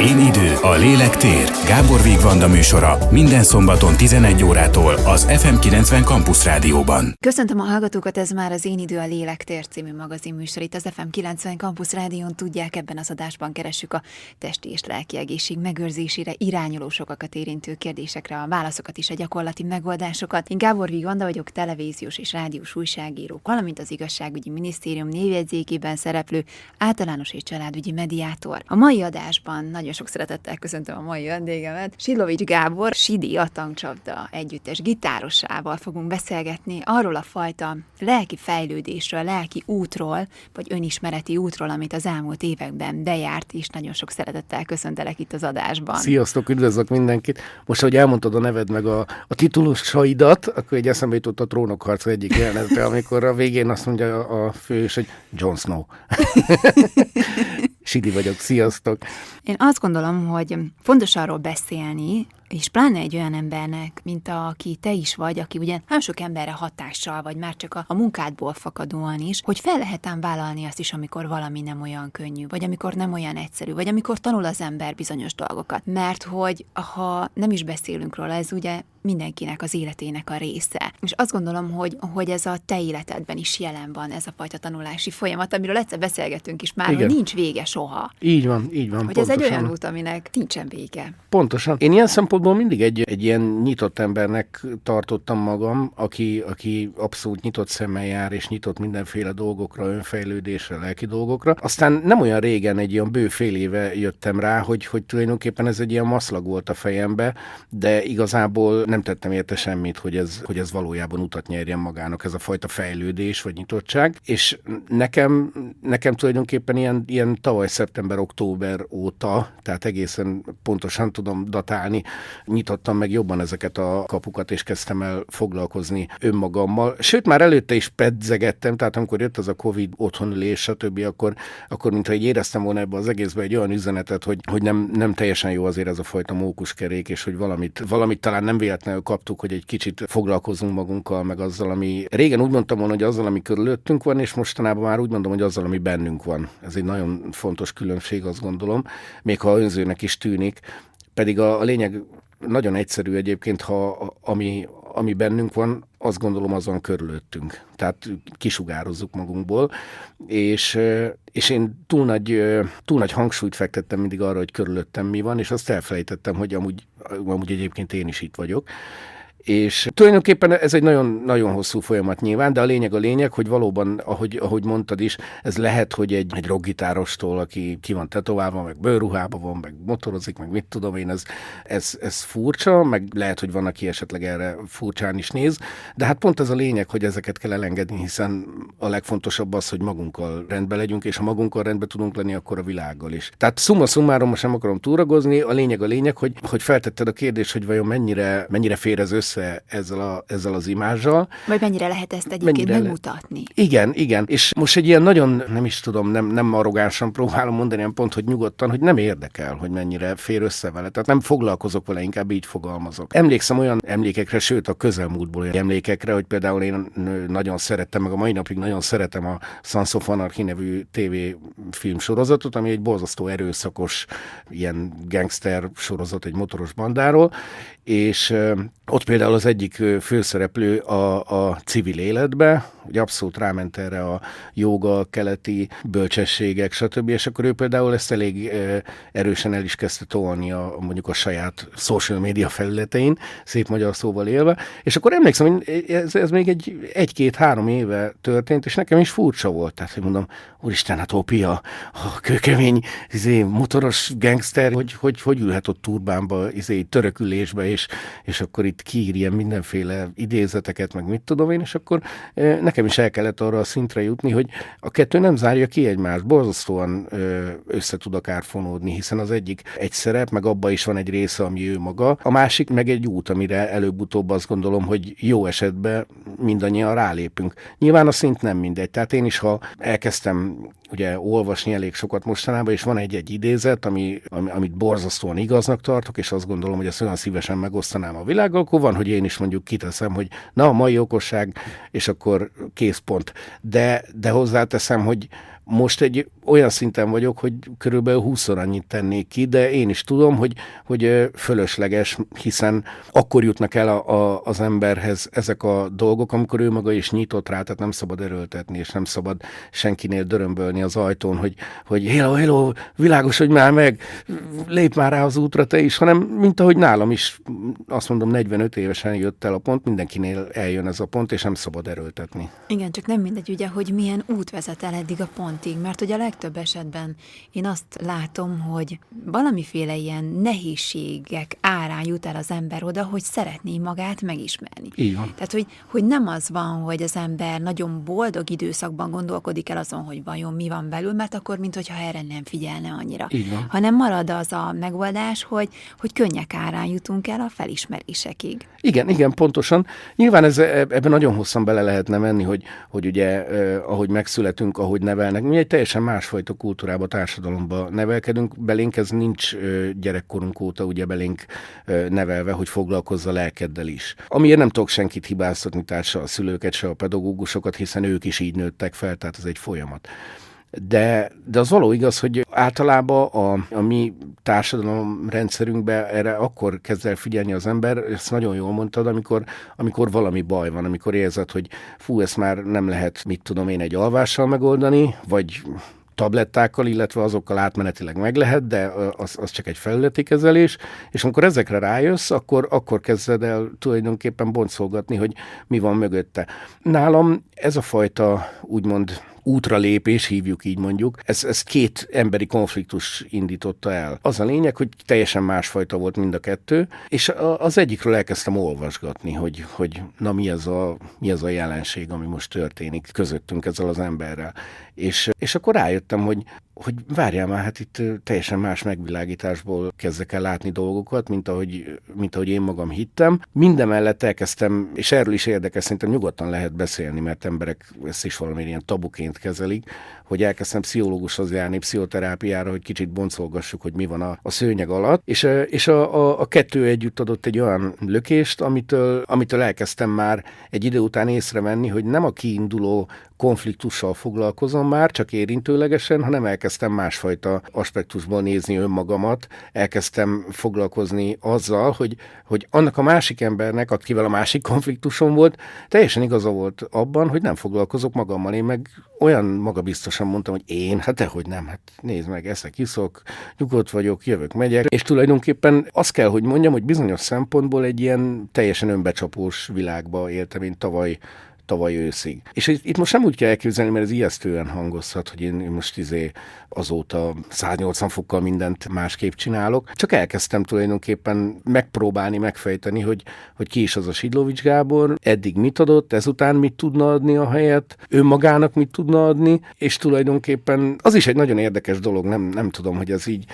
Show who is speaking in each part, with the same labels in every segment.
Speaker 1: Én idő, a lélek tér. Gábor Vigvanda műsora minden szombaton 11 órától az FM90 Campus Rádióban.
Speaker 2: Köszöntöm a hallgatókat, ez már az Én idő, a lélek tér című magazin műsor. Itt az FM90 Campus Rádión tudják, ebben az adásban keressük a testi és lelki egészség megőrzésére irányuló sokakat érintő kérdésekre, a válaszokat is, a gyakorlati megoldásokat. Én Gábor Vigvanda vagyok, televíziós és rádiós újságíró, valamint az igazságügyi minisztérium névjegyzékében szereplő általános és családügyi mediátor. A mai adásban nagyon nagyon sok szeretettel köszöntöm a mai vendégemet. Silovics Gábor, Sidi a tankcsapda együttes gitárosával fogunk beszélgetni arról a fajta lelki fejlődésről, lelki útról, vagy önismereti útról, amit az elmúlt években bejárt, és nagyon sok szeretettel köszöntelek itt az adásban.
Speaker 3: Sziasztok, üdvözlök mindenkit! Most, hogy elmondtad a neved meg a, a titulusaidat, akkor egy eszembe jutott a trónokharc egyik jelenetbe, amikor a végén azt mondja a, a fős, hogy Jon Snow. Sidi vagyok, sziasztok!
Speaker 2: Én azt gondolom, hogy fontos arról beszélni, és pláne egy olyan embernek, mint a, aki te is vagy, aki ugye nem sok emberre hatással, vagy már csak a, a munkádból fakadóan is, hogy fel lehet ám vállalni azt is, amikor valami nem olyan könnyű, vagy amikor nem olyan egyszerű, vagy amikor tanul az ember bizonyos dolgokat. Mert hogy ha nem is beszélünk róla, ez ugye mindenkinek az életének a része. És azt gondolom, hogy, hogy ez a te életedben is jelen van, ez a fajta tanulási folyamat, amiről egyszer beszélgetünk is már, Igen. hogy nincs vége soha.
Speaker 3: Így van, így van.
Speaker 2: Hogy pontosan. ez egy olyan út, aminek nincsen vége.
Speaker 3: Pontosan. Én ilyen szempontból mindig egy, egy ilyen nyitott embernek tartottam magam, aki, aki abszolút nyitott szemmel jár, és nyitott mindenféle dolgokra, önfejlődésre, lelki dolgokra. Aztán nem olyan régen, egy ilyen bő fél éve jöttem rá, hogy, hogy tulajdonképpen ez egy ilyen maszlag volt a fejembe, de igazából nem tettem érte semmit, hogy ez, hogy ez valójában utat nyerjen magának, ez a fajta fejlődés vagy nyitottság. És nekem, nekem tulajdonképpen ilyen, ilyen tavaly szeptember-október óta, tehát egészen pontosan tudom datálni, nyitottam meg jobban ezeket a kapukat, és kezdtem el foglalkozni önmagammal. Sőt, már előtte is pedzegettem, tehát amikor jött az a Covid otthonülés, stb., akkor, akkor mintha így éreztem volna ebbe az egészbe egy olyan üzenetet, hogy, hogy nem, nem teljesen jó azért ez a fajta mókuskerék, és hogy valamit, valamit talán nem véletlenül kaptuk, hogy egy kicsit foglalkozunk magunkkal, meg azzal, ami régen úgy mondtam volna, hogy azzal, ami körülöttünk van, és mostanában már úgy mondom, hogy azzal, ami bennünk van. Ez egy nagyon fontos különbség, azt gondolom, még ha önzőnek is tűnik, pedig a, a lényeg nagyon egyszerű egyébként, ha ami, ami bennünk van, azt gondolom azon körülöttünk. Tehát kisugározzuk magunkból, és, és én túl nagy, túl nagy hangsúlyt fektettem mindig arra, hogy körülöttem mi van, és azt elfelejtettem, hogy amúgy, amúgy egyébként én is itt vagyok. És tulajdonképpen ez egy nagyon, nagyon hosszú folyamat nyilván, de a lényeg a lényeg, hogy valóban, ahogy, ahogy mondtad is, ez lehet, hogy egy, egy rockgitárostól, aki ki van tetoválva, meg bőrruhában van, meg motorozik, meg mit tudom én, ez, ez, ez furcsa, meg lehet, hogy van, aki esetleg erre furcsán is néz, de hát pont ez a lényeg, hogy ezeket kell elengedni, hiszen a legfontosabb az, hogy magunkkal rendbe legyünk, és ha magunkkal rendbe tudunk lenni, akkor a világgal is. Tehát szumma summarum, most nem akarom túragozni, a lényeg a lényeg, hogy, hogy feltetted a kérdést, hogy vajon mennyire, mennyire fér ez össze össze ezzel, a, ezzel az imázsal.
Speaker 2: Vagy mennyire lehet ezt egyébként mennyire megmutatni.
Speaker 3: Le... Igen, igen. És most egy ilyen nagyon, nem is tudom, nem, nem arrogánsan próbálom mondani ilyen pont, hogy nyugodtan, hogy nem érdekel, hogy mennyire fér össze vele. Tehát nem foglalkozok vele, inkább így fogalmazok. Emlékszem olyan emlékekre, sőt a közelmúltból olyan emlékekre, hogy például én nagyon szerettem, meg a mai napig nagyon szeretem a Sons of Anarchy nevű TV filmsorozatot, ami egy borzasztó erőszakos ilyen gangster sorozat egy motoros bandáról, és ott például az egyik főszereplő a, a civil életbe, hogy abszolút ráment erre a joga, keleti bölcsességek, stb. És akkor ő például ezt elég erősen el is kezdte tolni a, mondjuk a saját social media felületein, szép magyar szóval élve. És akkor emlékszem, hogy ez, ez még egy, egy-két-három éve történt, és nekem is furcsa volt. Tehát, hogy mondom, úristen, hát Opi, a, kőkemény izé, motoros gangster, hogy, hogy, hogy ülhet ott turbánba, izé, törökülésbe, és, és akkor itt kiírja mindenféle idézeteket, meg mit tudom én, és akkor nekem nekem is el kellett arra a szintre jutni, hogy a kettő nem zárja ki egymást, borzasztóan össze tud akár hiszen az egyik egy szerep, meg abban is van egy része, ami ő maga, a másik meg egy út, amire előbb-utóbb azt gondolom, hogy jó esetben mindannyian rálépünk. Nyilván a szint nem mindegy, tehát én is, ha elkezdtem ugye olvasni elég sokat mostanában, és van egy-egy idézet, ami, ami, amit borzasztóan igaznak tartok, és azt gondolom, hogy ezt olyan szívesen megosztanám a világgal, akkor van, hogy én is mondjuk kiteszem, hogy na, a mai okosság, és akkor kész pont. De, de hozzáteszem, hogy Most egy olyan szinten vagyok, hogy körülbelül 20 annyit tennék ki, de én is tudom, hogy, hogy fölösleges, hiszen akkor jutnak el a, a, az emberhez ezek a dolgok, amikor ő maga is nyitott rá, tehát nem szabad erőltetni, és nem szabad senkinél dörömbölni az ajtón, hogy, hogy hello, hello, világos, hogy már meg, lép már rá az útra te is, hanem mint ahogy nálam is, azt mondom, 45 évesen jött el a pont, mindenkinél eljön ez a pont, és nem szabad erőltetni.
Speaker 2: Igen, csak nem mindegy ugye, hogy milyen út vezet el eddig a pontig, mert ugye a legtöbb esetben én azt látom, hogy valamiféle ilyen nehézségek árán jut el az ember oda, hogy szeretné magát megismerni.
Speaker 3: Így van.
Speaker 2: Tehát, hogy, hogy nem az van, hogy az ember nagyon boldog időszakban gondolkodik el azon, hogy vajon mi van belül, mert akkor, mintha erre nem figyelne annyira.
Speaker 3: Így van.
Speaker 2: Hanem marad az a megoldás, hogy, hogy könnyek árán jutunk el a felismerésekig.
Speaker 3: Igen, igen, pontosan. Nyilván ez, ebben nagyon hosszan bele lehetne menni, hogy, hogy ugye eh, ahogy megszületünk, ahogy nevelnek, mi egy teljesen másfajta kultúrába, társadalomba nevelkedünk, belénk ez nincs gyerekkorunk óta ugye belénk nevelve, hogy foglalkozza lelkeddel is. Amiért nem tudok senkit hibáztatni, tehát a szülőket, se a pedagógusokat, hiszen ők is így nőttek fel, tehát ez egy folyamat. De, de az való igaz, hogy általában a, a mi társadalom rendszerünkben erre akkor kezd el figyelni az ember, ezt nagyon jól mondtad, amikor, amikor valami baj van, amikor érzed, hogy fú, ezt már nem lehet, mit tudom én, egy alvással megoldani, vagy tablettákkal, illetve azokkal átmenetileg meg lehet, de az, az csak egy felületi kezelés, és amikor ezekre rájössz, akkor, akkor kezded el tulajdonképpen boncolgatni, hogy mi van mögötte. Nálam ez a fajta úgymond útralépés, hívjuk így mondjuk, ez, ez két emberi konfliktus indította el. Az a lényeg, hogy teljesen másfajta volt mind a kettő, és az egyikről elkezdtem olvasgatni, hogy, hogy na mi ez, a, mi ez a jelenség, ami most történik közöttünk ezzel az emberrel. És, és akkor rájöttem, hogy, hogy várjál már, hát itt teljesen más megvilágításból kezdek el látni dolgokat, mint ahogy, mint ahogy én magam hittem. Mindemellett elkezdtem, és erről is érdekes, szerintem nyugodtan lehet beszélni, mert emberek ezt is valami ilyen tabuként kezelik, hogy elkezdtem pszichológushoz járni, pszichoterápiára, hogy kicsit boncolgassuk, hogy mi van a, a szőnyeg alatt. És, és a, a, a kettő együtt adott egy olyan lökést, amitől, amitől elkezdtem már egy idő után észrevenni, hogy nem a kiinduló konfliktussal foglalkozom már, csak érintőlegesen, hanem elkezdtem másfajta aspektusból nézni önmagamat, elkezdtem foglalkozni azzal, hogy, hogy annak a másik embernek, akivel a másik konfliktusom volt, teljesen igaza volt abban, hogy nem foglalkozok magammal. Én meg olyan magabiztosan mondtam, hogy én, hát dehogy nem, hát nézd meg, eszek, iszok, nyugodt vagyok, jövök, megyek, és tulajdonképpen azt kell, hogy mondjam, hogy bizonyos szempontból egy ilyen teljesen önbecsapós világba éltem én tavaly tavaly őszig. És itt most nem úgy kell elképzelni, mert ez ijesztően hangozhat, hogy én most izé azóta 180 fokkal mindent másképp csinálok. Csak elkezdtem tulajdonképpen megpróbálni, megfejteni, hogy, hogy ki is az a Sidlovics Gábor, eddig mit adott, ezután mit tudna adni a helyet, önmagának mit tudna adni, és tulajdonképpen az is egy nagyon érdekes dolog, nem, nem tudom, hogy ez így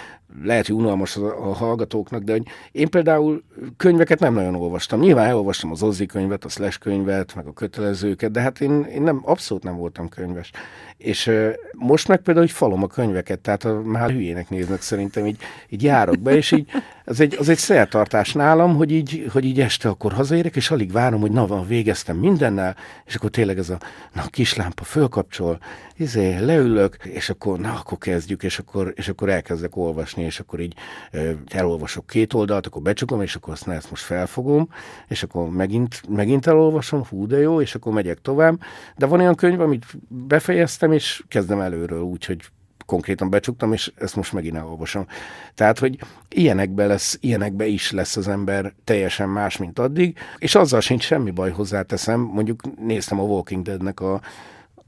Speaker 3: lehet, hogy unalmas a, hallgatóknak, de hogy én például könyveket nem nagyon olvastam. Nyilván elolvastam az Ozzi könyvet, a Slash könyvet, meg a kötelezőket, de hát én, én nem, abszolút nem voltam könyves. És most meg például, hogy falom a könyveket, tehát a, már hülyének néznek szerintem, így, így járok be, és így az egy, az egy szertartás nálam, hogy így, hogy így este akkor hazaérek, és alig várom, hogy na van, végeztem mindennel, és akkor tényleg ez a na, kis lámpa fölkapcsol, izé, leülök, és akkor na, akkor kezdjük, és akkor, és akkor elkezdek olvasni, és akkor így elolvasok két oldalt, akkor becsukom, és akkor azt, ezt most felfogom, és akkor megint, megint elolvasom, hú, de jó, és akkor megyek tovább. De van olyan könyv, amit befejeztem, és kezdem előről, úgyhogy konkrétan becsuktam, és ezt most megint elolvasom. Tehát, hogy ilyenekbe lesz, ilyenekbe is lesz az ember teljesen más, mint addig, és azzal sincs semmi baj hozzáteszem, mondjuk néztem a Walking Deadnek a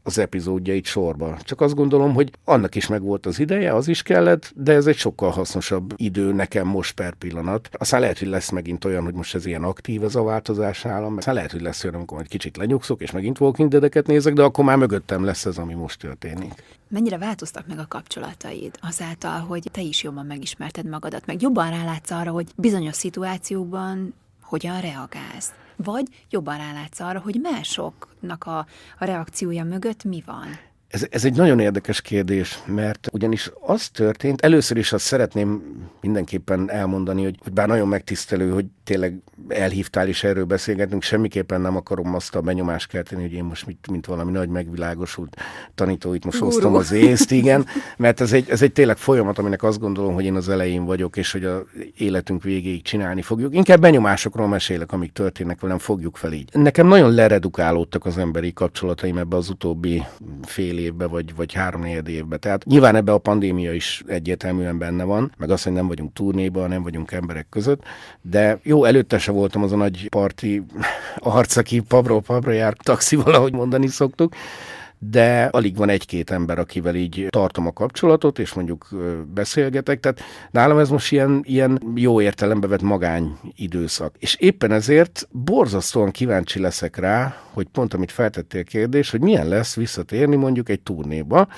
Speaker 3: az epizódjait sorba. Csak azt gondolom, hogy annak is megvolt az ideje, az is kellett, de ez egy sokkal hasznosabb idő nekem most per pillanat. Aztán lehet, hogy lesz megint olyan, hogy most ez ilyen aktív ez a változás nálam, aztán lehet, hogy lesz olyan, amikor egy kicsit lenyugszok, és megint Walking Dead-eket nézek, de akkor már mögöttem lesz ez, ami most történik.
Speaker 2: Mennyire változtak meg a kapcsolataid azáltal, hogy te is jobban megismerted magadat, meg jobban rálátsz arra, hogy bizonyos szituációban hogyan reagálsz? Vagy jobban rálátsz arra, hogy másoknak a, a reakciója mögött mi van?
Speaker 3: Ez, ez egy nagyon érdekes kérdés, mert ugyanis az történt, először is azt szeretném mindenképpen elmondani, hogy, hogy bár nagyon megtisztelő, hogy tényleg elhívtál és erről beszélgetünk, semmiképpen nem akarom azt a benyomást kelteni, hogy én most mint, mint valami nagy megvilágosult tanító itt most Guru. osztom az észt, igen, mert ez egy, ez egy tényleg folyamat, aminek azt gondolom, hogy én az elején vagyok, és hogy a életünk végéig csinálni fogjuk. Inkább benyomásokról mesélek, amik történnek velem, fogjuk fel így. Nekem nagyon leredukálódtak az emberi kapcsolataim ebbe az utóbbi fél évbe, vagy, vagy három évbe. Tehát nyilván ebbe a pandémia is egyértelműen benne van, meg az, hogy nem vagyunk turnéban, nem vagyunk emberek között, de jó, előtte se voltam az a nagy parti arc, aki pabról pabra jár taxival, ahogy mondani szoktuk, de alig van egy-két ember, akivel így tartom a kapcsolatot, és mondjuk beszélgetek, tehát nálam ez most ilyen, ilyen jó értelembe vett magány időszak. És éppen ezért borzasztóan kíváncsi leszek rá, hogy pont amit feltettél kérdés, hogy milyen lesz visszatérni mondjuk egy turnéba,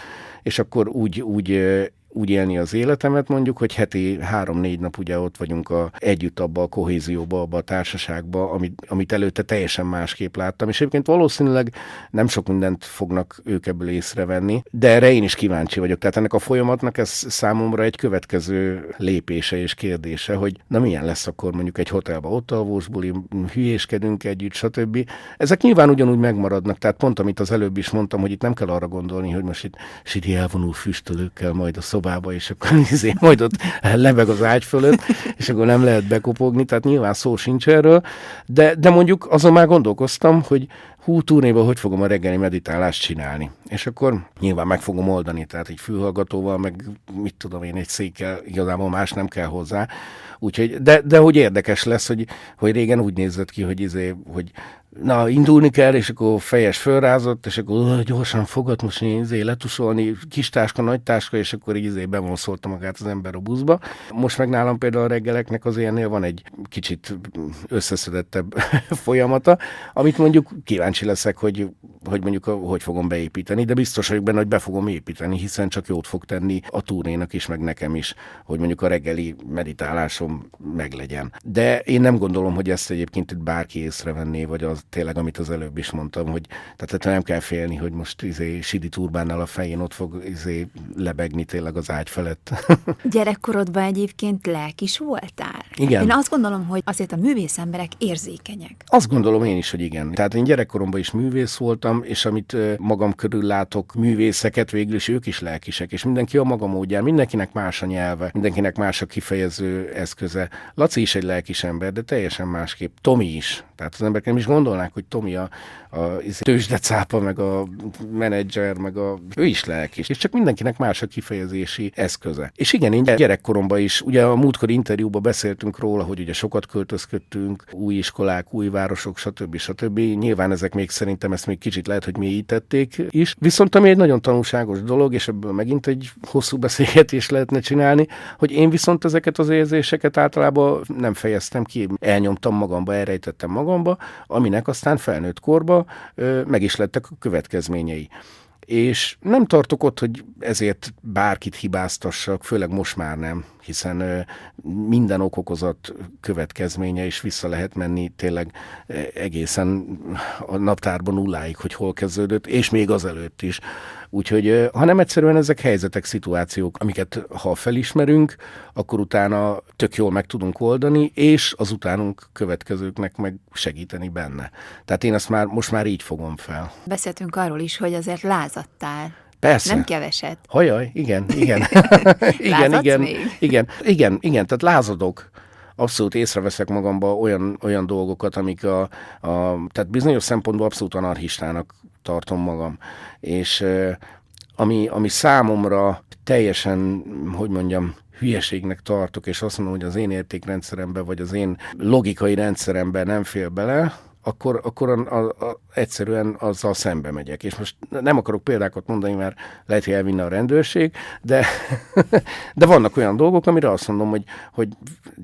Speaker 3: és akkor úgy, úgy úgy élni az életemet mondjuk, hogy heti három-négy nap ugye ott vagyunk a, együtt abba a kohézióba, abba a társaságba, amit, amit előtte teljesen másképp láttam, és egyébként valószínűleg nem sok mindent fognak ők ebből észrevenni, de erre én is kíváncsi vagyok. Tehát ennek a folyamatnak ez számomra egy következő lépése és kérdése, hogy na milyen lesz akkor mondjuk egy hotelba ott alvós buli, hülyéskedünk együtt, stb. Ezek nyilván ugyanúgy megmaradnak, tehát pont amit az előbb is mondtam, hogy itt nem kell arra gondolni, hogy most itt Sidi elvonul füstölőkkel majd a szobában szobába, és akkor izé, majd ott lebeg az ágy fölött, és akkor nem lehet bekopogni, tehát nyilván szó sincs erről, de, de mondjuk azon már gondolkoztam, hogy hú, turnéban hogy fogom a reggeli meditálást csinálni. És akkor nyilván meg fogom oldani, tehát egy fülhallgatóval, meg mit tudom én, egy székkel, igazából más nem kell hozzá. Úgyhogy, de, de hogy érdekes lesz, hogy, hogy régen úgy nézett ki, hogy, izé, hogy na, indulni kell, és akkor fejes fölrázott, és akkor gyorsan fogott most izé letusolni, kis táska, nagy táska, és akkor így izé bevonszolta magát az ember a buszba. Most meg nálam például a reggeleknek az ilyennél van egy kicsit összeszedettebb folyamata, amit mondjuk kíváncsi leszek, hogy, hogy mondjuk hogy fogom beépíteni, de biztos vagyok benne, hogy be fogom építeni, hiszen csak jót fog tenni a túrénak is, meg nekem is, hogy mondjuk a reggeli meditálásom meglegyen. De én nem gondolom, hogy ezt egyébként itt bárki észrevenné, vagy az tényleg, amit az előbb is mondtam, hogy tehát nem kell félni, hogy most izé, Sidi Turbánnal a fején ott fog izé, lebegni tényleg az ágy felett.
Speaker 2: Gyerekkorodban egyébként lelkis voltál?
Speaker 3: Igen.
Speaker 2: Én azt gondolom, hogy azért a művész emberek érzékenyek.
Speaker 3: Azt gondolom én is, hogy igen. Tehát én gyerekkoromban is művész voltam, és amit magam körül látok művészeket, végül is ők is lelkisek, és mindenki a maga módján, mindenkinek más a nyelve, mindenkinek más a kifejező eszköze. Laci is egy lelkis ember, de teljesen másképp. Tomi is. Tehát az emberek nem is gondolnák, hogy Tomi a, a tőzsdecápa, meg a menedzser, meg a... ő is lelkis. És csak mindenkinek más a kifejezési eszköze. És igen, én gyerekkoromban is, ugye a múltkor interjúban beszéltünk róla, hogy ugye sokat költözködtünk, új iskolák, új városok, stb. stb. Nyilván ezek még szerintem ezt még kicsit lehet, hogy mélyítették is. Viszont ami egy nagyon tanulságos dolog, és ebből megint egy hosszú beszélgetés lehetne csinálni, hogy én viszont ezeket az érzéseket általában nem fejeztem ki, elnyomtam magamba, elrejtettem magamba, aminek aztán felnőtt korba meg is lettek a következményei. És nem tartok ott, hogy ezért bárkit hibáztassak, főleg most már nem, hiszen minden okokozat következménye, és vissza lehet menni tényleg egészen a naptárban nulláig, hogy hol kezdődött, és még azelőtt is. Úgyhogy, hanem egyszerűen ezek helyzetek, szituációk, amiket ha felismerünk, akkor utána tök jól meg tudunk oldani, és az utánunk következőknek meg segíteni benne. Tehát én ezt már most már így fogom fel.
Speaker 2: Beszéltünk arról is, hogy azért lázadtál.
Speaker 3: Persze.
Speaker 2: Nem keveset.
Speaker 3: Hajaj, igen, igen. igen, igen, még? igen, igen, igen, tehát lázadok abszolút észreveszek magamba olyan, olyan dolgokat, amik a, a, tehát bizonyos szempontból abszolút anarchistának tartom magam. És ami, ami számomra teljesen, hogy mondjam, hülyeségnek tartok, és azt mondom, hogy az én értékrendszeremben, vagy az én logikai rendszeremben nem fél bele, akkor, akkor a, a, a, egyszerűen azzal szembe megyek. És most nem akarok példákat mondani, mert lehet, hogy elvinne a rendőrség, de, de vannak olyan dolgok, amire azt mondom, hogy, hogy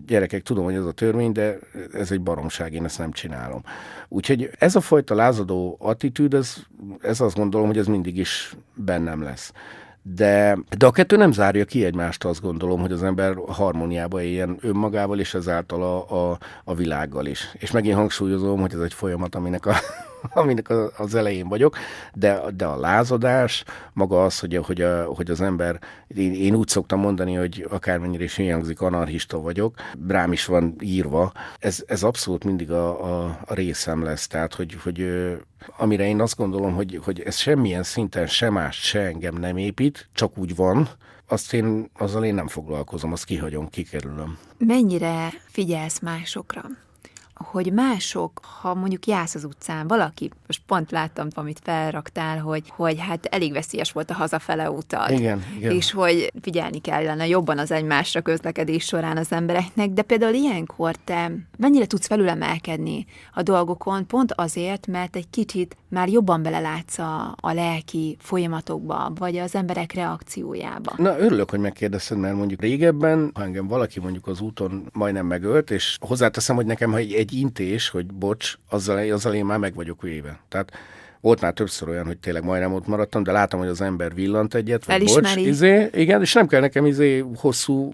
Speaker 3: gyerekek, tudom, hogy ez a törvény, de ez egy baromság, én ezt nem csinálom. Úgyhogy ez a fajta lázadó attitűd, ez, ez azt gondolom, hogy ez mindig is bennem lesz. De, de a kettő nem zárja ki egymást, azt gondolom, hogy az ember harmóniába éljen önmagával, és ezáltal a, a, a világgal is. És megint hangsúlyozom, hogy ez egy folyamat, aminek a aminek az elején vagyok, de, de a lázadás, maga az, hogy, hogy, a, hogy az ember, én, én úgy szoktam mondani, hogy akármennyire is hangzik, anarchista vagyok, rám is van írva, ez, ez abszolút mindig a, a, a részem lesz, tehát hogy, hogy amire én azt gondolom, hogy, hogy ez semmilyen szinten sem más, se engem nem épít, csak úgy van, azt én, azzal én nem foglalkozom, azt kihagyom, kikerülöm.
Speaker 2: Mennyire figyelsz másokra? Hogy mások, ha mondjuk jársz az utcán, valaki, most pont láttam, amit felraktál, hogy, hogy hát elég veszélyes volt a hazafele utat.
Speaker 3: Igen, igen.
Speaker 2: És hogy figyelni kellene jobban az egymásra közlekedés során az embereknek, de például ilyenkor te mennyire tudsz felülemelkedni a dolgokon, pont azért, mert egy kicsit már jobban belelátsz a, a lelki folyamatokba, vagy az emberek reakciójába.
Speaker 3: Na, örülök, hogy megkérdezted, mert mondjuk régebben, ha engem valaki mondjuk az úton majdnem megölt, és hozzáteszem, hogy nekem, ha egy, egy intés, hogy bocs, azzal, azzal én már meg vagyok véve. Tehát volt már többször olyan, hogy tényleg majdnem ott maradtam, de látom, hogy az ember villant egyet, vagy
Speaker 2: Elismeri.
Speaker 3: bocs, izé, igen, és nem kell nekem izé hosszú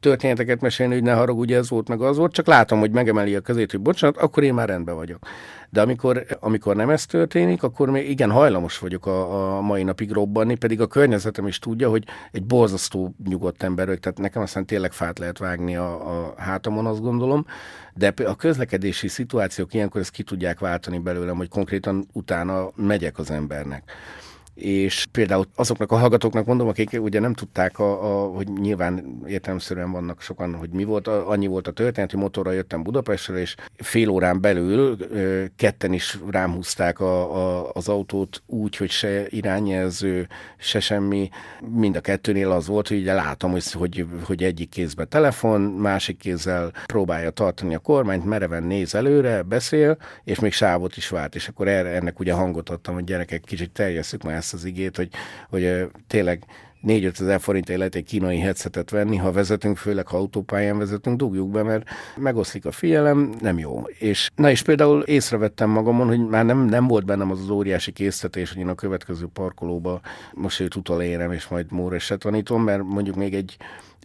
Speaker 3: történeteket mesélni, hogy ne haragudj, ez volt, meg az volt, csak látom, hogy megemeli a kezét, hogy bocsánat, akkor én már rendben vagyok. De amikor, amikor nem ez történik, akkor még igen, hajlamos vagyok a, a mai napig robbanni, pedig a környezetem is tudja, hogy egy borzasztó nyugodt ember vagyok, tehát nekem aztán tényleg fát lehet vágni a, a hátamon, azt gondolom, de a közlekedési szituációk ilyenkor ezt ki tudják váltani belőlem, hogy konkrétan utána megyek az embernek és például azoknak a hallgatóknak mondom, akik ugye nem tudták, a, a, hogy nyilván értelmszerűen vannak sokan, hogy mi volt, a, annyi volt a történet, hogy motorra jöttem Budapestre, és fél órán belül ö, ketten is rám húzták a, a, az autót úgy, hogy se irányjelző, se semmi. Mind a kettőnél az volt, hogy ugye látom, hogy, hogy, hogy egyik kézben telefon, másik kézzel próbálja tartani a kormányt, mereven néz előre, beszél, és még sávot is vált, és akkor erre, ennek ugye hangot adtam, hogy gyerekek, kicsit terjesszük már ezt az igét, hogy, hogy tényleg 4 ezer forintért lehet egy kínai headsetet venni, ha vezetünk, főleg ha autópályán vezetünk, dugjuk be, mert megoszlik a figyelem, nem jó. És na és például észrevettem magamon, hogy már nem, nem volt bennem az az óriási késztetés, hogy én a következő parkolóba most őt utolérem, és majd Móreset tanítom, mert mondjuk még egy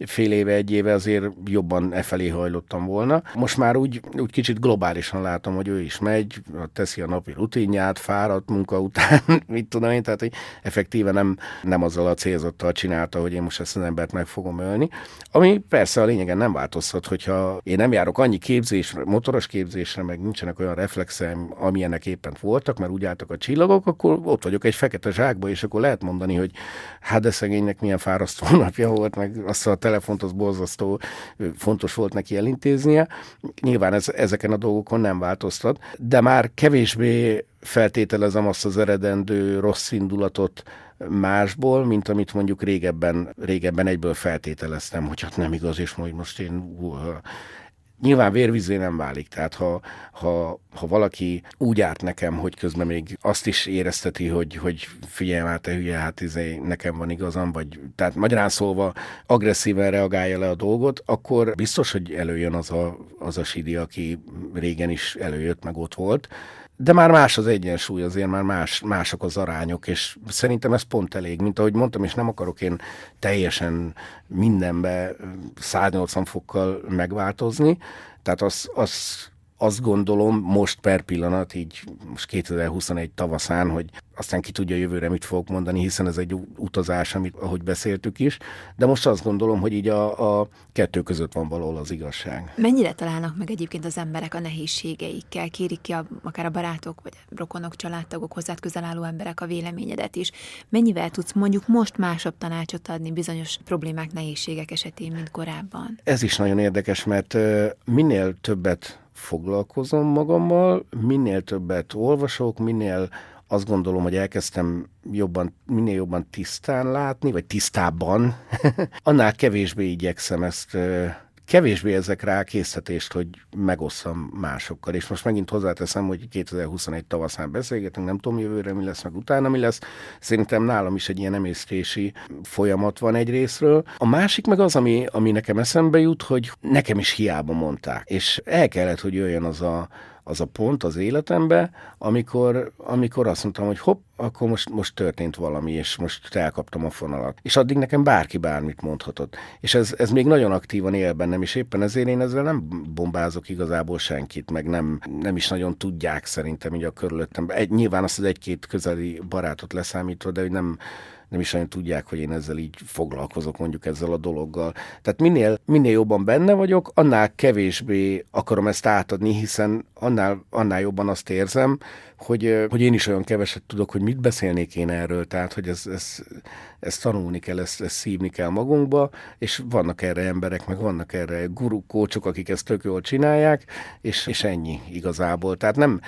Speaker 3: fél éve, egy éve azért jobban e felé hajlottam volna. Most már úgy, úgy kicsit globálisan látom, hogy ő is megy, teszi a napi rutinját, fáradt munka után, mit tudom én, tehát hogy effektíve nem, nem azzal a célzattal csinálta, hogy én most ezt az embert meg fogom ölni. Ami persze a lényegen nem változhat, hogyha én nem járok annyi képzésre, motoros képzésre, meg nincsenek olyan reflexeim, amilyenek éppen voltak, mert úgy álltak a csillagok, akkor ott vagyok egy fekete zsákba, és akkor lehet mondani, hogy hát de szegénynek milyen fárasztó napja volt, meg azt a telefont az borzasztó fontos volt neki elintéznie. Nyilván ez, ezeken a dolgokon nem változtat, de már kevésbé feltételezem azt az eredendő rossz indulatot másból, mint amit mondjuk régebben, régebben egyből feltételeztem, hogy hát nem igaz, és majd most én Nyilván vérvízé nem válik, tehát ha, ha, ha valaki úgy árt nekem, hogy közben még azt is érezteti, hogy, hogy figyelj már te hülye, hát izé, nekem van igazam, vagy tehát magyarán szólva agresszíven reagálja le a dolgot, akkor biztos, hogy előjön az a, az a Sidi, aki régen is előjött, meg ott volt, de már más az egyensúly, azért már más, mások az arányok, és szerintem ez pont elég, mint ahogy mondtam, és nem akarok én teljesen mindenbe 180 fokkal megváltozni, tehát az, az azt gondolom most per pillanat, így most 2021 tavaszán, hogy aztán ki tudja jövőre mit fogok mondani, hiszen ez egy utazás, amit, ahogy beszéltük is, de most azt gondolom, hogy így a, a kettő között van valahol az igazság.
Speaker 2: Mennyire találnak meg egyébként az emberek a nehézségeikkel? Kérik ki a, akár a barátok, vagy a rokonok, családtagok, hozzád közel álló emberek a véleményedet is? Mennyivel tudsz mondjuk most másabb tanácsot adni bizonyos problémák, nehézségek esetén, mint korábban?
Speaker 3: Ez is nagyon érdekes, mert minél többet foglalkozom magammal, minél többet olvasok, minél azt gondolom, hogy elkezdtem jobban, minél jobban tisztán látni, vagy tisztábban, annál kevésbé igyekszem ezt kevésbé ezek rá készítést, hogy megosszam másokkal. És most megint hozzáteszem, hogy 2021 tavaszán beszélgetünk, nem tudom jövőre mi lesz, meg utána mi lesz. Szerintem nálam is egy ilyen emésztési folyamat van egy részről. A másik meg az, ami, ami nekem eszembe jut, hogy nekem is hiába mondták. És el kellett, hogy jöjjön az a, az a pont az életembe, amikor, amikor azt mondtam, hogy hopp, akkor most, most történt valami, és most elkaptam a fonalat. És addig nekem bárki bármit mondhatott. És ez, ez még nagyon aktívan él bennem, és éppen ezért én ezzel nem bombázok igazából senkit, meg nem, nem is nagyon tudják szerintem így a körülöttem. Egy, nyilván azt az egy-két közeli barátot leszámítva, de hogy nem, nem is nagyon tudják, hogy én ezzel így foglalkozok mondjuk ezzel a dologgal. Tehát minél, minél jobban benne vagyok, annál kevésbé akarom ezt átadni, hiszen annál, annál jobban azt érzem, hogy, hogy én is olyan keveset tudok, hogy mit beszélnék én erről, tehát hogy ez, ez, ezt tanulni kell, ezt, ezt szívni kell magunkba, és vannak erre emberek, meg vannak erre guruk, kócsok, akik ezt tök jól csinálják, és, és ennyi igazából. Tehát nem,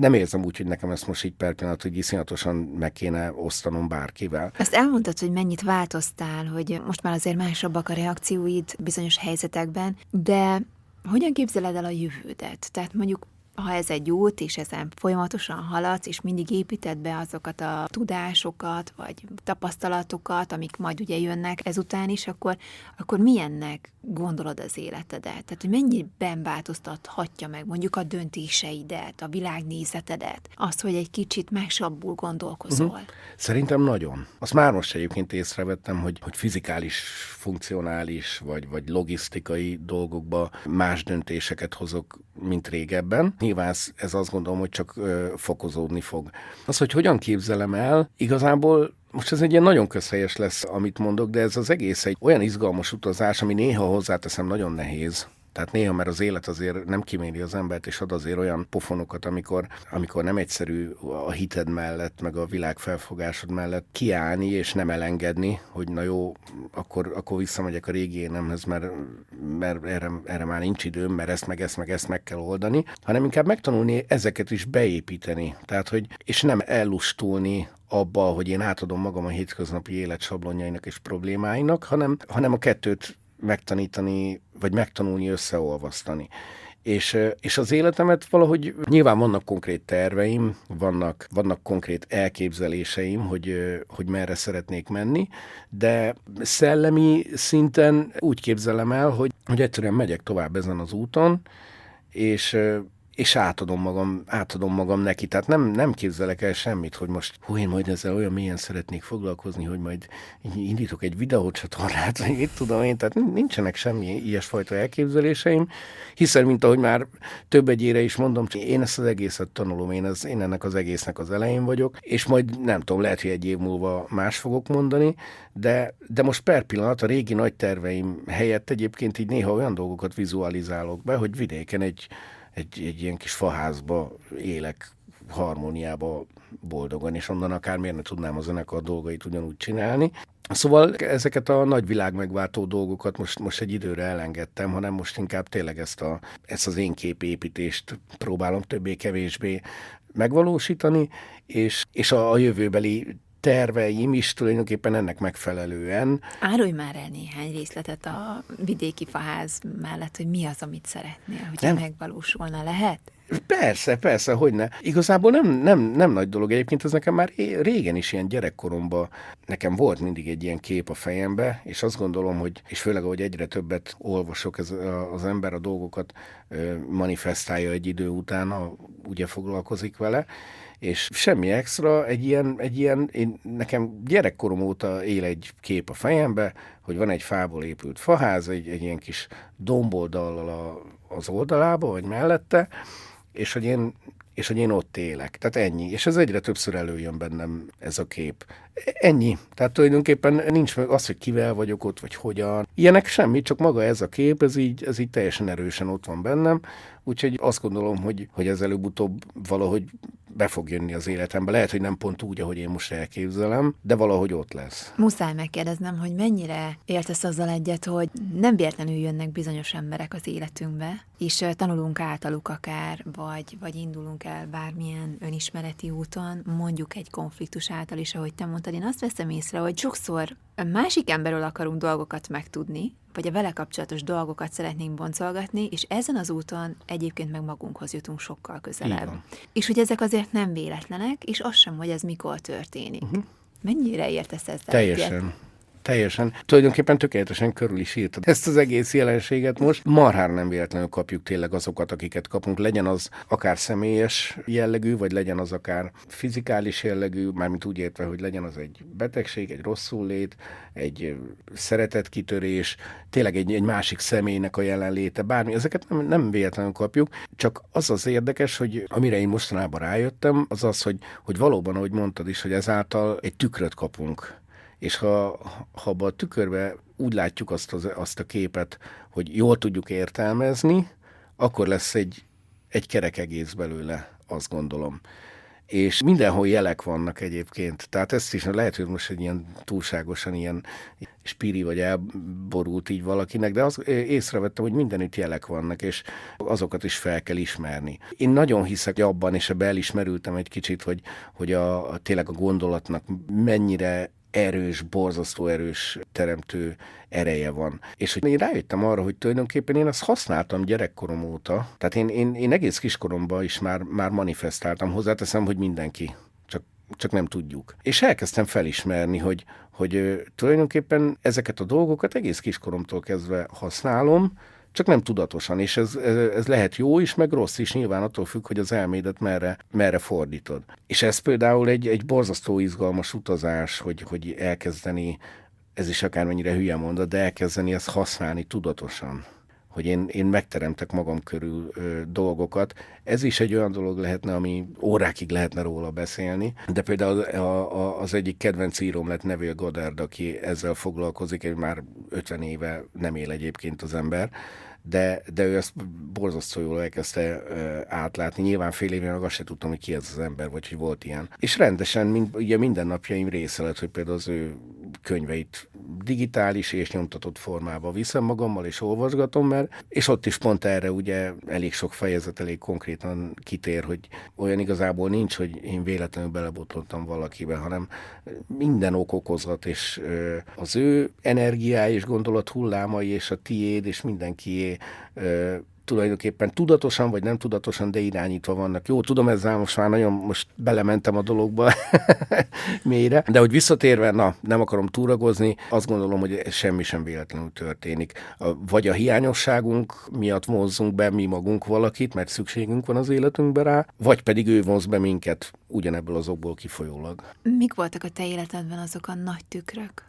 Speaker 3: nem érzem úgy, hogy nekem ezt most így per pillanat, hogy iszonyatosan meg kéne osztanom bárkivel.
Speaker 2: Azt elmondtad, hogy mennyit változtál, hogy most már azért másabbak a reakcióid bizonyos helyzetekben, de hogyan képzeled el a jövődet? Tehát mondjuk ha ez egy út, és ezen folyamatosan haladsz, és mindig építed be azokat a tudásokat, vagy tapasztalatokat, amik majd ugye jönnek ezután is, akkor, akkor milyennek gondolod az életedet? Tehát, hogy mennyiben változtathatja meg mondjuk a döntéseidet, a világnézetedet, azt, hogy egy kicsit másabbul gondolkozol? Uh-huh.
Speaker 3: Szerintem nagyon. Azt már most egyébként észrevettem, hogy, hogy fizikális, funkcionális, vagy, vagy logisztikai dolgokba más döntéseket hozok, mint régebben nyilván ez, azt gondolom, hogy csak fokozódni fog. Az, hogy hogyan képzelem el, igazából most ez egy ilyen nagyon közhelyes lesz, amit mondok, de ez az egész egy olyan izgalmas utazás, ami néha hozzáteszem nagyon nehéz. Tehát néha, mert az élet azért nem kiméri az embert, és ad azért olyan pofonokat, amikor, amikor nem egyszerű a hited mellett, meg a világ felfogásod mellett kiállni, és nem elengedni, hogy na jó, akkor, akkor visszamegyek a régi énemhez, mert, mert erre, erre már nincs időm, mert ezt meg ezt meg ezt meg kell oldani, hanem inkább megtanulni ezeket is beépíteni. Tehát, hogy, és nem ellustulni abba, hogy én átadom magam a hétköznapi élet sablonjainak és problémáinak, hanem, hanem a kettőt megtanítani, vagy megtanulni összeolvasztani. És, és az életemet valahogy nyilván vannak konkrét terveim, vannak, vannak konkrét elképzeléseim, hogy, hogy merre szeretnék menni, de szellemi szinten úgy képzelem el, hogy, hogy egyszerűen megyek tovább ezen az úton, és és átadom magam, átadom magam neki. Tehát nem, nem képzelek el semmit, hogy most hú, én majd ezzel olyan mélyen szeretnék foglalkozni, hogy majd indítok egy videócsatornát, vagy mit tudom én, tehát nincsenek semmi ilyesfajta elképzeléseim, hiszen, mint ahogy már több egyére is mondom, én ezt az egészet tanulom, én, ez, én ennek az egésznek az elején vagyok, és majd nem tudom, lehet, hogy egy év múlva más fogok mondani, de, de most per pillanat a régi nagy terveim helyett egyébként így néha olyan dolgokat vizualizálok be, hogy vidéken egy egy, egy ilyen kis faházba élek harmóniába boldogan, és onnan akár miért ne tudnám a zenekar dolgait ugyanúgy csinálni. Szóval ezeket a nagy világ megváltó dolgokat most, most egy időre elengedtem, hanem most inkább tényleg ezt, a, ezt az én képépítést próbálom többé-kevésbé megvalósítani, és, és a, a jövőbeli terveim is tulajdonképpen ennek megfelelően.
Speaker 2: Árulj már el néhány részletet a vidéki faház mellett, hogy mi az, amit szeretnél, hogy nem. megvalósulna, lehet?
Speaker 3: Persze, persze, hogy ne. Igazából nem, nem, nem nagy dolog egyébként, ez nekem már régen is ilyen gyerekkoromban, nekem volt mindig egy ilyen kép a fejembe, és azt gondolom, hogy, és főleg, ahogy egyre többet olvasok, ez az ember a dolgokat manifestálja egy idő után, ha ugye foglalkozik vele, és semmi extra, egy ilyen, egy ilyen én, nekem gyerekkorom óta él egy kép a fejembe, hogy van egy fából épült faház, egy, egy ilyen kis domboldallal a, az oldalába, vagy mellette, és hogy én és hogy én ott élek. Tehát ennyi. És ez egyre többször előjön bennem ez a kép. Ennyi. Tehát tulajdonképpen nincs meg az, hogy kivel vagyok ott, vagy hogyan. Ilyenek semmi, csak maga ez a kép, ez így, ez így teljesen erősen ott van bennem. Úgyhogy azt gondolom, hogy, hogy ez előbb-utóbb valahogy be fog jönni az életembe. Lehet, hogy nem pont úgy, ahogy én most elképzelem, de valahogy ott lesz.
Speaker 2: Muszáj megkérdeznem, hogy mennyire értesz azzal egyet, hogy nem véletlenül jönnek bizonyos emberek az életünkbe, és tanulunk általuk akár, vagy, vagy indulunk el bármilyen önismereti úton, mondjuk egy konfliktus által is, ahogy te mondtad. Én azt veszem észre, hogy sokszor másik emberről akarunk dolgokat megtudni, vagy a vele kapcsolatos dolgokat szeretnénk boncolgatni, és ezen az úton egyébként meg magunkhoz jutunk sokkal közelebb. És hogy ezek azért nem véletlenek, és az sem, hogy ez mikor történik. Uh-huh. Mennyire értesz ezzel
Speaker 3: Teljesen. Egyet? Teljesen, tulajdonképpen tökéletesen körül is írtad ezt az egész jelenséget most. Marhár nem véletlenül kapjuk tényleg azokat, akiket kapunk, legyen az akár személyes jellegű, vagy legyen az akár fizikális jellegű, mármint úgy értve, hogy legyen az egy betegség, egy rosszul lét, egy szeretetkitörés, tényleg egy, egy másik személynek a jelenléte, bármi, ezeket nem, nem véletlenül kapjuk, csak az az érdekes, hogy amire én mostanában rájöttem, az az, hogy, hogy valóban, ahogy mondtad is, hogy ezáltal egy tükröt kapunk. És ha, ha a tükörbe úgy látjuk azt, az, azt a képet, hogy jól tudjuk értelmezni, akkor lesz egy, egy kerek egész belőle, azt gondolom és mindenhol jelek vannak egyébként. Tehát ezt is lehet, hogy most egy ilyen túlságosan ilyen spiri vagy elborult így valakinek, de az, észrevettem, hogy mindenütt jelek vannak, és azokat is fel kell ismerni. Én nagyon hiszek abban, és ebbe elismerültem egy kicsit, hogy, hogy a, a tényleg a gondolatnak mennyire erős, borzasztó erős teremtő ereje van. És hogy én rájöttem arra, hogy tulajdonképpen én azt használtam gyerekkorom óta, tehát én, én, én egész kiskoromban is már, már manifestáltam, hozzáteszem, hogy mindenki csak csak nem tudjuk. És elkezdtem felismerni, hogy, hogy tulajdonképpen ezeket a dolgokat egész kiskoromtól kezdve használom, csak nem tudatosan, és ez, ez lehet jó is, meg rossz is, nyilván attól függ, hogy az elmédet merre, merre fordítod. És ez például egy, egy borzasztó izgalmas utazás, hogy, hogy elkezdeni, ez is akármennyire hülye mondat, de elkezdeni ezt használni tudatosan hogy én, én megteremtek magam körül ö, dolgokat. Ez is egy olyan dolog lehetne, ami órákig lehetne róla beszélni, de például a, a, az egyik kedvenc íróm lett Neville Goddard, aki ezzel foglalkozik, egy már 50 éve nem él egyébként az ember, de, de ő ezt borzasztó jól elkezdte uh, átlátni. Nyilván fél meg azt se tudtam, hogy ki ez az ember, vagy hogy volt ilyen. És rendesen, mind, ugye minden napjaim része lett, hogy például az ő könyveit digitális és nyomtatott formába viszem magammal, és olvasgatom, mert, és ott is pont erre ugye elég sok fejezet, elég konkrétan kitér, hogy olyan igazából nincs, hogy én véletlenül belebotlottam valakibe, hanem minden ok okozat, és az ő energiája és gondolat hullámai, és a tiéd, és mindenkié tulajdonképpen tudatosan vagy nem tudatosan, de irányítva vannak. Jó, tudom, ezzel most már nagyon most belementem a dologba mélyre, de hogy visszatérve, na, nem akarom túragozni, azt gondolom, hogy semmi sem véletlenül történik. Vagy a hiányosságunk miatt mozzunk be mi magunk valakit, mert szükségünk van az életünkbe rá, vagy pedig ő vonz be minket ugyanebből azokból kifolyólag.
Speaker 2: Mik voltak a te életedben azok a nagy tükrök?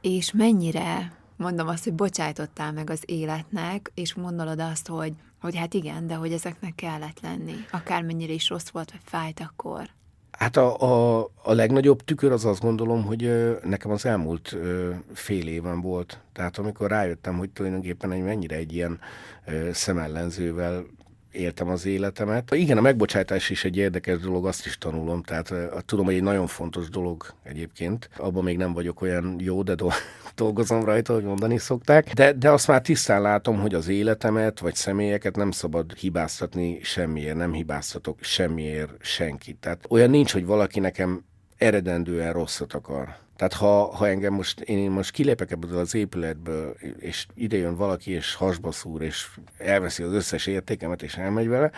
Speaker 2: És mennyire mondom azt, hogy bocsájtottál meg az életnek, és mondolod azt, hogy, hogy hát igen, de hogy ezeknek kellett lenni, akármennyire is rossz volt, vagy fájt akkor.
Speaker 3: Hát a, a, a legnagyobb tükör az azt gondolom, hogy ö, nekem az elmúlt ö, fél éven volt. Tehát amikor rájöttem, hogy tulajdonképpen egy mennyire egy ilyen ö, szemellenzővel éltem az életemet. Igen, a megbocsátás is egy érdekes dolog, azt is tanulom, tehát tudom, hogy egy nagyon fontos dolog egyébként. Abban még nem vagyok olyan jó, de dolgozom rajta, hogy mondani szokták. De, de azt már tisztán látom, hogy az életemet vagy személyeket nem szabad hibáztatni semmiért, nem hibáztatok semmiért senkit. Tehát olyan nincs, hogy valaki nekem eredendően rosszat akar. Tehát ha, ha engem most, én most kilépek ebből az épületből, és ide jön valaki, és hasba szúr, és elveszi az összes értékemet, és elmegy vele,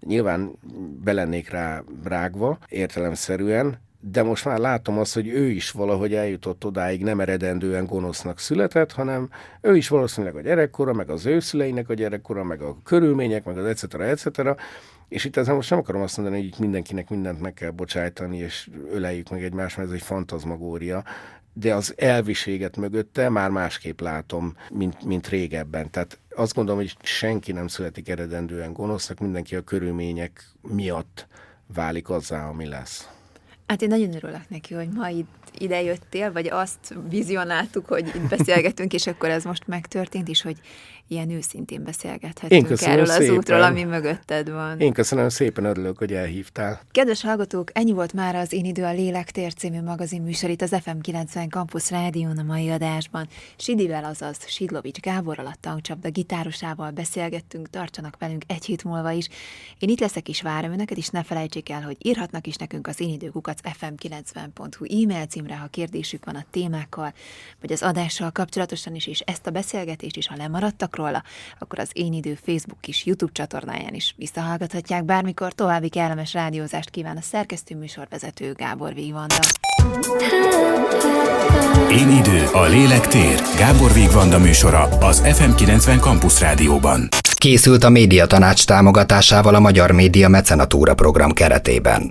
Speaker 3: nyilván belennék rá rágva, értelemszerűen, de most már látom azt, hogy ő is valahogy eljutott odáig, nem eredendően gonosznak született, hanem ő is valószínűleg a gyerekkora, meg az ő szüleinek a gyerekkora, meg a körülmények, meg az etc. etc. És itt ezzel most nem akarom azt mondani, hogy itt mindenkinek mindent meg kell bocsájtani, és öleljük meg egymást, mert ez egy fantazmagória, de az elviséget mögötte már másképp látom, mint, mint régebben. Tehát azt gondolom, hogy senki nem születik eredendően gonosznak, mindenki a körülmények miatt válik azzá, ami lesz.
Speaker 2: Hát én nagyon örülök neki, hogy ma itt ide jöttél, vagy azt vizionáltuk, hogy itt beszélgetünk, és akkor ez most megtörtént, is, hogy ilyen őszintén beszélgethetünk erről szépen. az útról, ami mögötted van.
Speaker 3: Én köszönöm szépen, örülök, hogy elhívtál.
Speaker 2: Kedves hallgatók, ennyi volt már az Én idő a Lélektér című magazin műsor itt az FM 90 Campus Rádión a mai adásban. Sidivel, azaz Sidlovics Gáborral, a tankcsapda gitárosával beszélgettünk, tartsanak velünk egy hét múlva is. Én itt leszek is várom önöket, és ne felejtsék el, hogy írhatnak is nekünk az én időkukat fm90.hu e-mail címre, ha kérdésük van a témákkal, vagy az adással kapcsolatosan is, és ezt a beszélgetést is, ha lemaradtak róla, akkor az Én Idő Facebook is YouTube csatornáján is visszahallgathatják bármikor. További kellemes rádiózást kíván a szerkesztő műsorvezető Gábor Vívanda.
Speaker 1: Én idő, a lélek tér. Gábor Vigvanda műsora az FM90 Campus Rádióban.
Speaker 4: Készült a Média Tanács támogatásával a Magyar Média Mecenatúra program keretében.